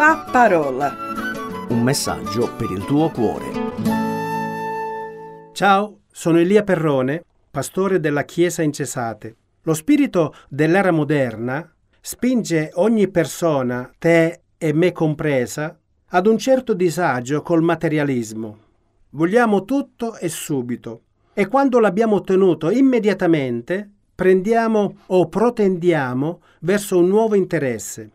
La parola. Un messaggio per il tuo cuore. Ciao, sono Elia Perrone, pastore della Chiesa in Cesate. Lo spirito dell'era moderna spinge ogni persona, te e me compresa, ad un certo disagio col materialismo. Vogliamo tutto e subito e quando l'abbiamo ottenuto immediatamente prendiamo o protendiamo verso un nuovo interesse.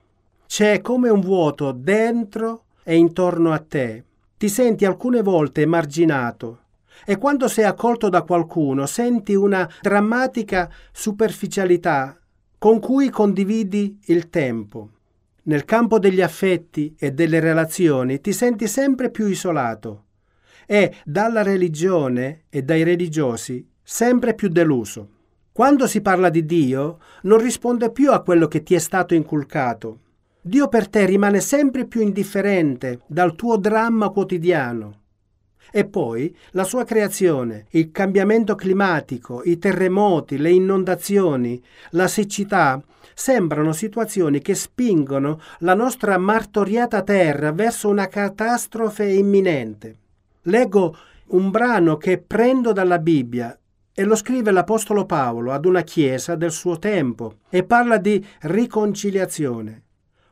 C'è come un vuoto dentro e intorno a te. Ti senti alcune volte emarginato e quando sei accolto da qualcuno senti una drammatica superficialità con cui condividi il tempo. Nel campo degli affetti e delle relazioni ti senti sempre più isolato e dalla religione e dai religiosi sempre più deluso. Quando si parla di Dio non risponde più a quello che ti è stato inculcato. Dio per te rimane sempre più indifferente dal tuo dramma quotidiano. E poi la sua creazione, il cambiamento climatico, i terremoti, le inondazioni, la siccità, sembrano situazioni che spingono la nostra martoriata terra verso una catastrofe imminente. Leggo un brano che prendo dalla Bibbia e lo scrive l'Apostolo Paolo ad una chiesa del suo tempo e parla di riconciliazione,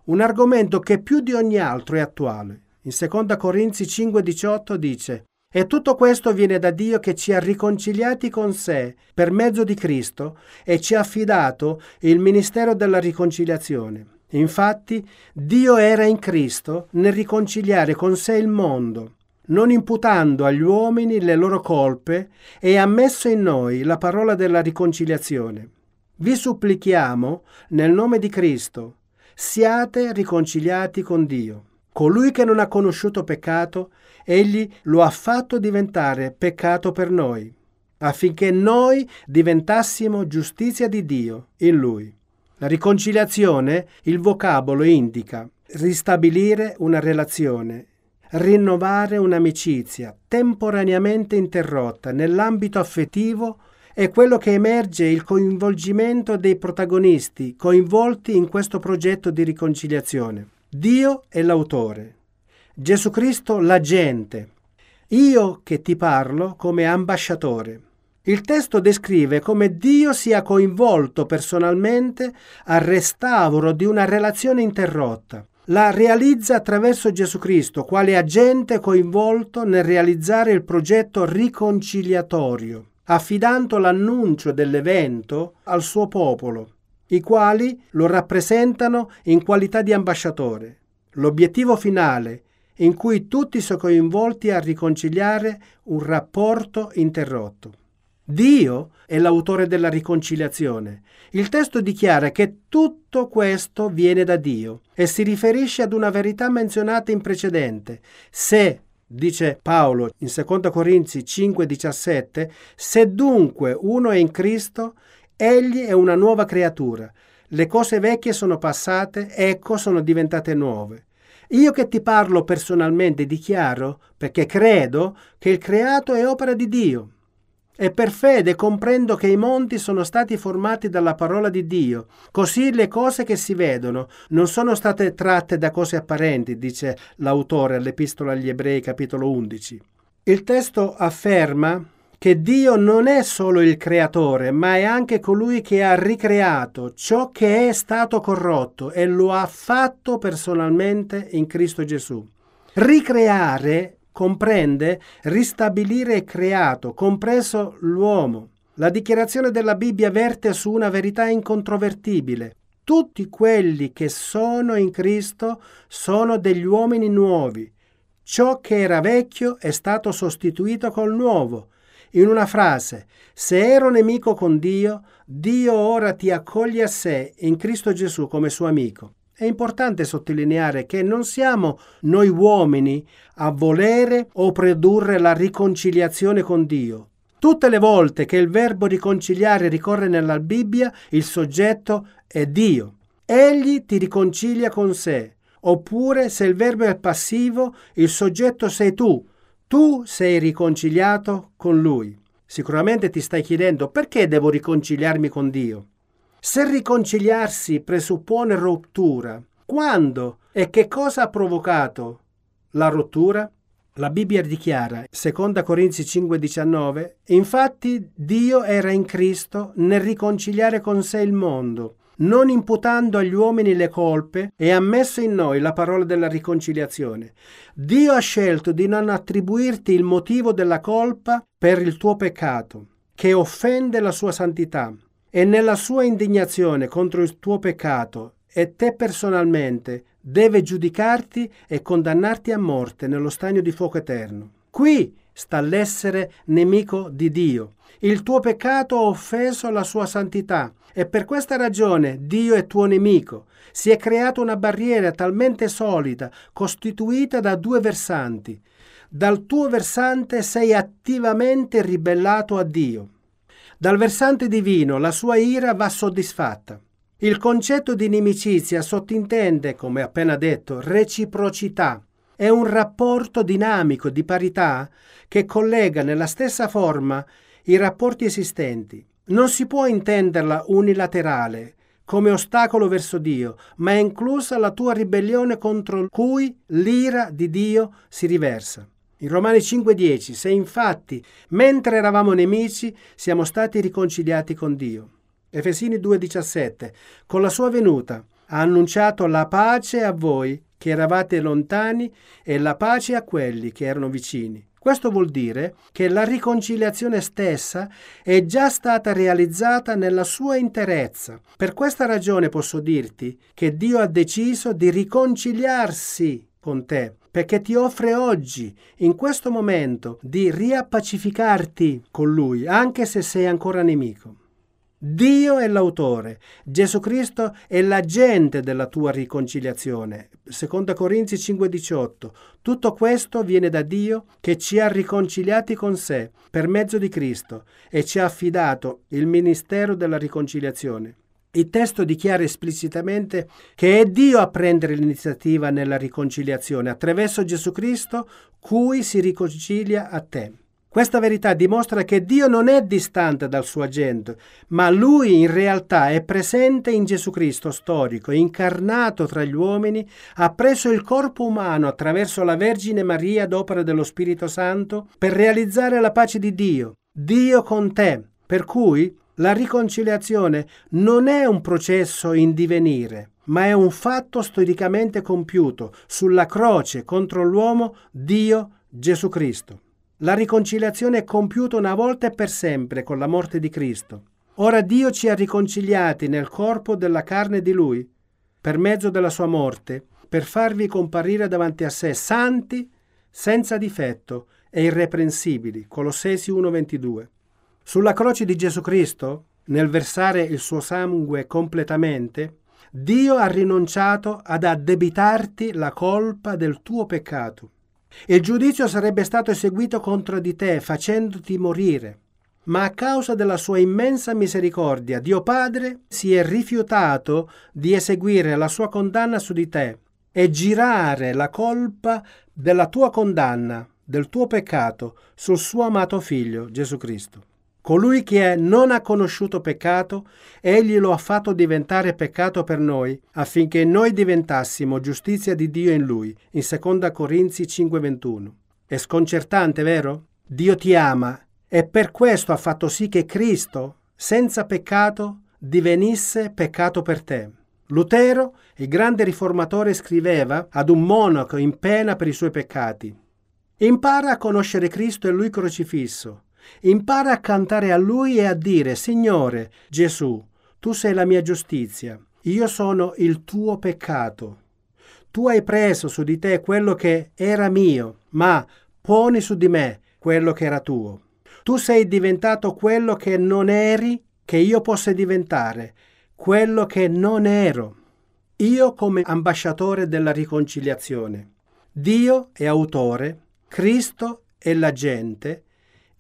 un argomento che più di ogni altro è attuale. In 2 Corinzi 5:18 dice e tutto questo viene da Dio che ci ha riconciliati con sé per mezzo di Cristo e ci ha affidato il ministero della riconciliazione. Infatti, Dio era in Cristo nel riconciliare con sé il mondo non imputando agli uomini le loro colpe, e ha messo in noi la parola della riconciliazione. Vi supplichiamo, nel nome di Cristo, siate riconciliati con Dio. Colui che non ha conosciuto peccato, egli lo ha fatto diventare peccato per noi, affinché noi diventassimo giustizia di Dio in lui. La riconciliazione, il vocabolo indica ristabilire una relazione rinnovare un'amicizia temporaneamente interrotta nell'ambito affettivo è quello che emerge il coinvolgimento dei protagonisti coinvolti in questo progetto di riconciliazione. Dio è l'autore, Gesù Cristo l'agente, io che ti parlo come ambasciatore. Il testo descrive come Dio sia coinvolto personalmente al restauro di una relazione interrotta la realizza attraverso Gesù Cristo, quale agente coinvolto nel realizzare il progetto riconciliatorio, affidando l'annuncio dell'evento al suo popolo, i quali lo rappresentano in qualità di ambasciatore. L'obiettivo finale in cui tutti sono coinvolti a riconciliare un rapporto interrotto. Dio è l'autore della riconciliazione. Il testo dichiara che tutto questo viene da Dio e si riferisce ad una verità menzionata in precedente. Se, dice Paolo in 2 Corinzi 5:17, se dunque uno è in Cristo, egli è una nuova creatura. Le cose vecchie sono passate, ecco sono diventate nuove. Io che ti parlo personalmente dichiaro, perché credo, che il creato è opera di Dio e per fede comprendo che i monti sono stati formati dalla parola di Dio. Così le cose che si vedono non sono state tratte da cose apparenti, dice l'autore all'Epistola agli Ebrei capitolo 11. Il testo afferma che Dio non è solo il creatore, ma è anche colui che ha ricreato ciò che è stato corrotto e lo ha fatto personalmente in Cristo Gesù. Ricreare comprende ristabilire il creato, compreso l'uomo. La dichiarazione della Bibbia verte su una verità incontrovertibile. Tutti quelli che sono in Cristo sono degli uomini nuovi. Ciò che era vecchio è stato sostituito col nuovo. In una frase, se ero nemico con Dio, Dio ora ti accoglie a sé in Cristo Gesù come suo amico. È importante sottolineare che non siamo noi uomini a volere o produrre la riconciliazione con Dio. Tutte le volte che il verbo riconciliare ricorre nella Bibbia, il soggetto è Dio. Egli ti riconcilia con sé. Oppure, se il verbo è passivo, il soggetto sei tu. Tu sei riconciliato con Lui. Sicuramente ti stai chiedendo perché devo riconciliarmi con Dio. Se riconciliarsi presuppone rottura, quando E che cosa ha provocato la rottura? La Bibbia dichiara, 2 Corinzi 5:19, infatti Dio era in Cristo nel riconciliare con sé il mondo, non imputando agli uomini le colpe e ha messo in noi la parola della riconciliazione. Dio ha scelto di non attribuirti il motivo della colpa per il tuo peccato, che offende la sua santità, e nella sua indignazione contro il tuo peccato e te personalmente deve giudicarti e condannarti a morte nello stagno di fuoco eterno. Qui sta l'essere nemico di Dio. Il tuo peccato ha offeso la sua santità e per questa ragione Dio è tuo nemico. Si è creata una barriera talmente solida, costituita da due versanti. Dal tuo versante sei attivamente ribellato a Dio. Dal versante divino la sua ira va soddisfatta. Il concetto di inimicizia sottintende, come appena detto, reciprocità. È un rapporto dinamico di parità che collega nella stessa forma i rapporti esistenti. Non si può intenderla unilaterale, come ostacolo verso Dio, ma è inclusa la tua ribellione contro cui l'ira di Dio si riversa. In Romani 5:10, se infatti, mentre eravamo nemici, siamo stati riconciliati con Dio. Efesini 2:17, con la sua venuta ha annunciato la pace a voi che eravate lontani e la pace a quelli che erano vicini. Questo vuol dire che la riconciliazione stessa è già stata realizzata nella sua interezza. Per questa ragione posso dirti che Dio ha deciso di riconciliarsi con te, perché ti offre oggi, in questo momento, di riappacificarti con Lui, anche se sei ancora nemico. Dio è l'autore, Gesù Cristo è l'agente della tua riconciliazione. 2 Corinzi 5:18. Tutto questo viene da Dio che ci ha riconciliati con sé per mezzo di Cristo e ci ha affidato il ministero della riconciliazione. Il testo dichiara esplicitamente che è Dio a prendere l'iniziativa nella riconciliazione attraverso Gesù Cristo, cui si riconcilia a te. Questa verità dimostra che Dio non è distante dal suo agente, ma Lui in realtà è presente in Gesù Cristo storico, incarnato tra gli uomini, ha preso il corpo umano attraverso la Vergine Maria d'opera dello Spirito Santo per realizzare la pace di Dio, Dio con te, per cui la riconciliazione non è un processo in divenire, ma è un fatto storicamente compiuto sulla croce contro l'uomo Dio Gesù Cristo. La riconciliazione è compiuta una volta e per sempre con la morte di Cristo. Ora Dio ci ha riconciliati nel corpo della carne di Lui, per mezzo della sua morte, per farvi comparire davanti a sé santi, senza difetto e irreprensibili. Colossesi 1:22. Sulla croce di Gesù Cristo, nel versare il suo sangue completamente, Dio ha rinunciato ad addebitarti la colpa del tuo peccato. Il giudizio sarebbe stato eseguito contro di te, facendoti morire. Ma a causa della sua immensa misericordia, Dio Padre si è rifiutato di eseguire la sua condanna su di te e girare la colpa della tua condanna, del tuo peccato, sul suo amato figlio, Gesù Cristo. Colui che non ha conosciuto peccato, egli lo ha fatto diventare peccato per noi, affinché noi diventassimo giustizia di Dio in lui, in 2 Corinzi 5:21. È sconcertante, vero? Dio ti ama e per questo ha fatto sì che Cristo, senza peccato, divenisse peccato per te. Lutero, il grande riformatore, scriveva ad un monaco in pena per i suoi peccati. Impara a conoscere Cristo e lui crocifisso Impara a cantare a Lui e a dire, Signore Gesù, tu sei la mia giustizia, io sono il tuo peccato. Tu hai preso su di te quello che era mio, ma poni su di me quello che era tuo. Tu sei diventato quello che non eri, che io possa diventare, quello che non ero. Io come ambasciatore della riconciliazione. Dio è autore, Cristo è l'agente,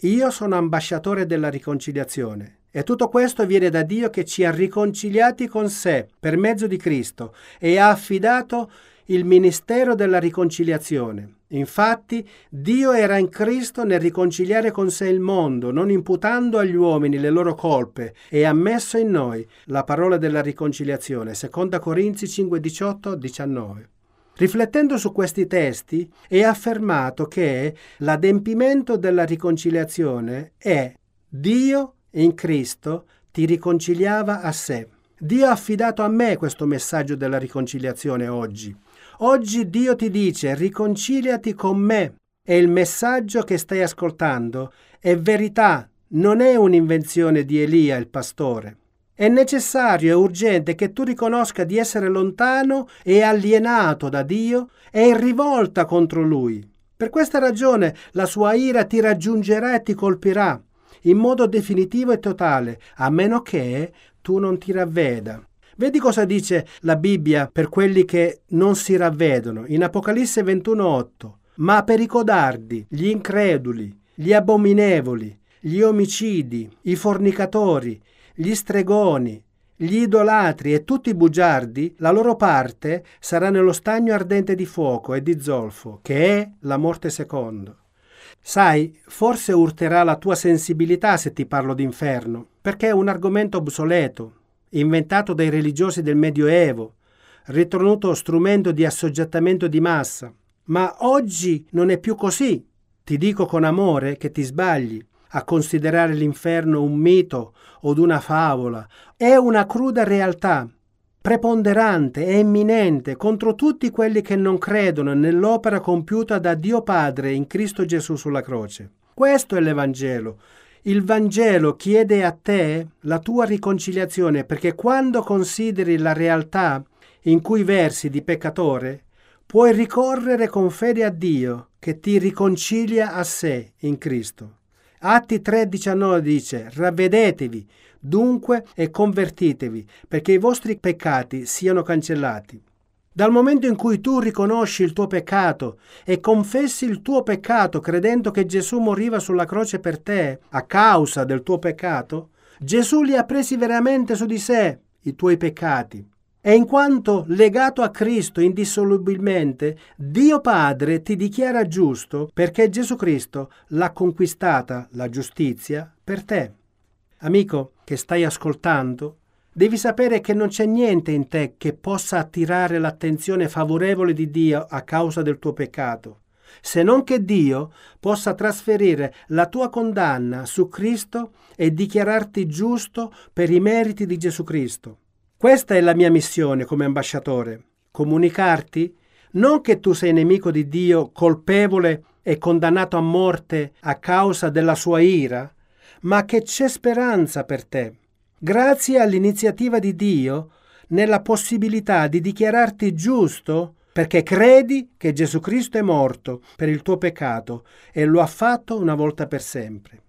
io sono ambasciatore della riconciliazione. E tutto questo viene da Dio che ci ha riconciliati con sé per mezzo di Cristo e ha affidato il ministero della riconciliazione. Infatti, Dio era in Cristo nel riconciliare con sé il mondo, non imputando agli uomini le loro colpe, e ha messo in noi la parola della riconciliazione. 2 Corinzi 5, 18, 19. Riflettendo su questi testi, è affermato che l'adempimento della riconciliazione è Dio in Cristo ti riconciliava a sé. Dio ha affidato a me questo messaggio della riconciliazione oggi. Oggi Dio ti dice riconciliati con me e il messaggio che stai ascoltando è verità, non è un'invenzione di Elia il pastore. È necessario e urgente che tu riconosca di essere lontano e alienato da Dio e in rivolta contro Lui. Per questa ragione la sua ira ti raggiungerà e ti colpirà in modo definitivo e totale, a meno che tu non ti ravveda. Vedi cosa dice la Bibbia per quelli che non si ravvedono in Apocalisse 21:8. Ma per i codardi, gli increduli, gli abominevoli, gli omicidi, i fornicatori, gli stregoni, gli idolatri e tutti i bugiardi, la loro parte sarà nello stagno ardente di fuoco e di zolfo, che è la morte secondo. Sai, forse urterà la tua sensibilità se ti parlo d'inferno, perché è un argomento obsoleto, inventato dai religiosi del Medioevo, ritenuto strumento di assoggettamento di massa. Ma oggi non è più così. Ti dico con amore che ti sbagli a considerare l'inferno un mito o una favola. È una cruda realtà, preponderante e imminente contro tutti quelli che non credono nell'opera compiuta da Dio Padre in Cristo Gesù sulla croce. Questo è l'Evangelo. Il Vangelo chiede a te la tua riconciliazione perché quando consideri la realtà in cui versi di peccatore, puoi ricorrere con fede a Dio che ti riconcilia a sé in Cristo. Atti 3:19 dice, ravvedetevi dunque e convertitevi perché i vostri peccati siano cancellati. Dal momento in cui tu riconosci il tuo peccato e confessi il tuo peccato credendo che Gesù moriva sulla croce per te a causa del tuo peccato, Gesù li ha presi veramente su di sé, i tuoi peccati. E in quanto legato a Cristo indissolubilmente, Dio Padre ti dichiara giusto perché Gesù Cristo l'ha conquistata la giustizia per te. Amico che stai ascoltando, devi sapere che non c'è niente in te che possa attirare l'attenzione favorevole di Dio a causa del tuo peccato, se non che Dio possa trasferire la tua condanna su Cristo e dichiararti giusto per i meriti di Gesù Cristo. Questa è la mia missione come ambasciatore, comunicarti non che tu sei nemico di Dio, colpevole e condannato a morte a causa della sua ira, ma che c'è speranza per te. Grazie all'iniziativa di Dio, nella possibilità di dichiararti giusto perché credi che Gesù Cristo è morto per il tuo peccato e lo ha fatto una volta per sempre.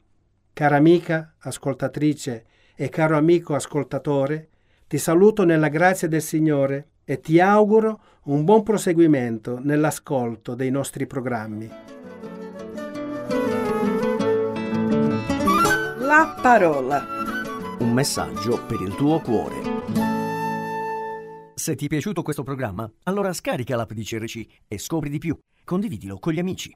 Cara amica ascoltatrice e caro amico ascoltatore, ti saluto nella grazia del Signore e ti auguro un buon proseguimento nell'ascolto dei nostri programmi. La parola. Un messaggio per il tuo cuore. Se ti è piaciuto questo programma, allora scarica l'app di CRC e scopri di più. Condividilo con gli amici.